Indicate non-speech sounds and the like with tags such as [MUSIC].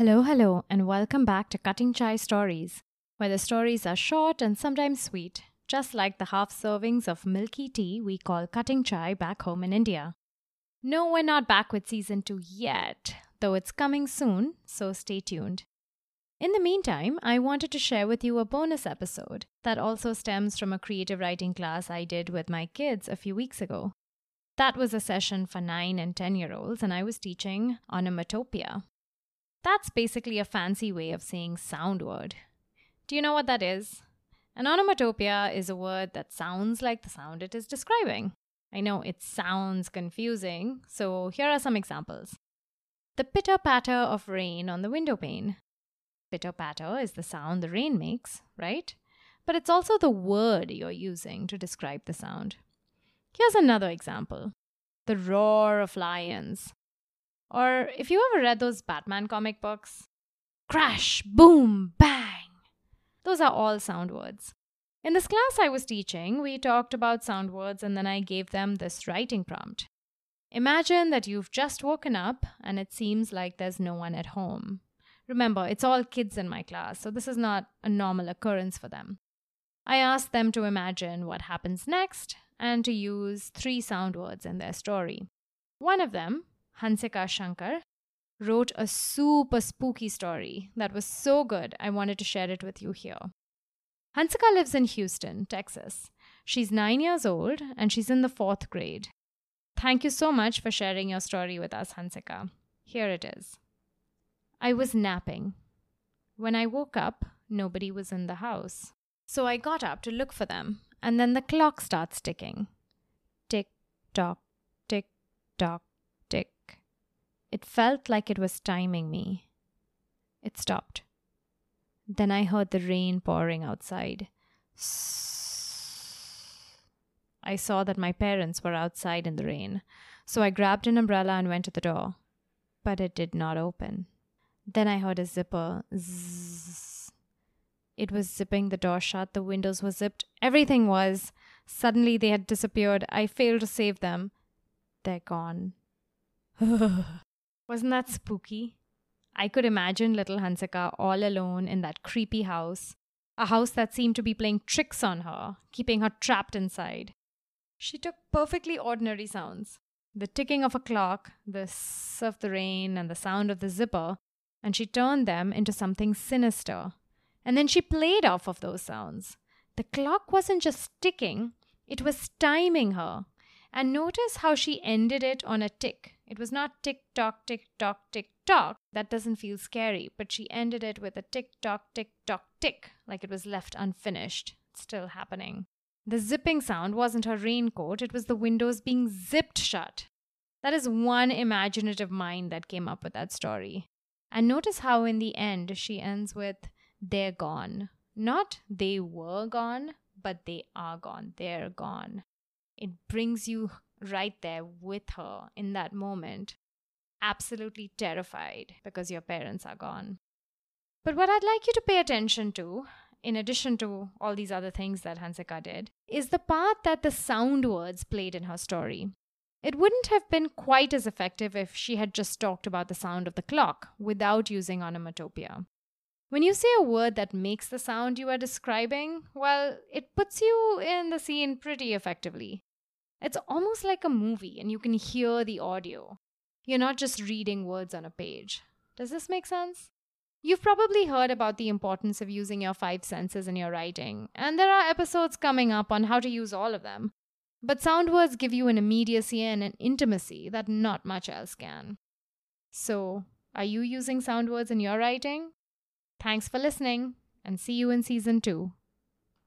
Hello, hello, and welcome back to Cutting Chai Stories, where the stories are short and sometimes sweet, just like the half servings of milky tea we call cutting chai back home in India. No, we're not back with season 2 yet, though it's coming soon, so stay tuned. In the meantime, I wanted to share with you a bonus episode that also stems from a creative writing class I did with my kids a few weeks ago. That was a session for 9 and 10 year olds, and I was teaching onomatopoeia. That's basically a fancy way of saying sound word. Do you know what that is? An onomatopoeia is a word that sounds like the sound it is describing. I know it sounds confusing, so here are some examples. The pitter patter of rain on the window pane. Pitter patter is the sound the rain makes, right? But it's also the word you're using to describe the sound. Here's another example the roar of lions. Or if you ever read those Batman comic books, crash, boom, bang. Those are all sound words. In this class I was teaching, we talked about sound words and then I gave them this writing prompt. Imagine that you've just woken up and it seems like there's no one at home. Remember, it's all kids in my class, so this is not a normal occurrence for them. I asked them to imagine what happens next and to use three sound words in their story. One of them, Hansika Shankar, wrote a super spooky story that was so good I wanted to share it with you here. Hansika lives in Houston, Texas. She's nine years old and she's in the fourth grade. Thank you so much for sharing your story with us, Hansika. Here it is. I was napping. When I woke up, nobody was in the house. So I got up to look for them, and then the clock starts ticking. Tick tock, tick tock, it felt like it was timing me. It stopped. Then I heard the rain pouring outside. I saw that my parents were outside in the rain, so I grabbed an umbrella and went to the door. But it did not open. Then I heard a zipper. Zzz. It was zipping the door shut, the windows were zipped, everything was. Suddenly they had disappeared. I failed to save them. They're gone. [LAUGHS] Wasn't that spooky? I could imagine little Hansika all alone in that creepy house, a house that seemed to be playing tricks on her, keeping her trapped inside. She took perfectly ordinary sounds the ticking of a clock, the hiss of the rain, and the sound of the zipper, and she turned them into something sinister. And then she played off of those sounds. The clock wasn't just ticking, it was timing her. And notice how she ended it on a tick. It was not tick tock, tick tock, tick tock. That doesn't feel scary, but she ended it with a tick tock, tick tock, tick, like it was left unfinished. It's still happening. The zipping sound wasn't her raincoat, it was the windows being zipped shut. That is one imaginative mind that came up with that story. And notice how in the end she ends with, they're gone. Not they were gone, but they are gone. They're gone it brings you right there with her in that moment, absolutely terrified because your parents are gone. But what I'd like you to pay attention to, in addition to all these other things that Hansika did, is the part that the sound words played in her story. It wouldn't have been quite as effective if she had just talked about the sound of the clock without using onomatopoeia. When you say a word that makes the sound you are describing, well, it puts you in the scene pretty effectively. It's almost like a movie and you can hear the audio. You're not just reading words on a page. Does this make sense? You've probably heard about the importance of using your five senses in your writing, and there are episodes coming up on how to use all of them. But sound words give you an immediacy and an intimacy that not much else can. So, are you using sound words in your writing? Thanks for listening, and see you in season two.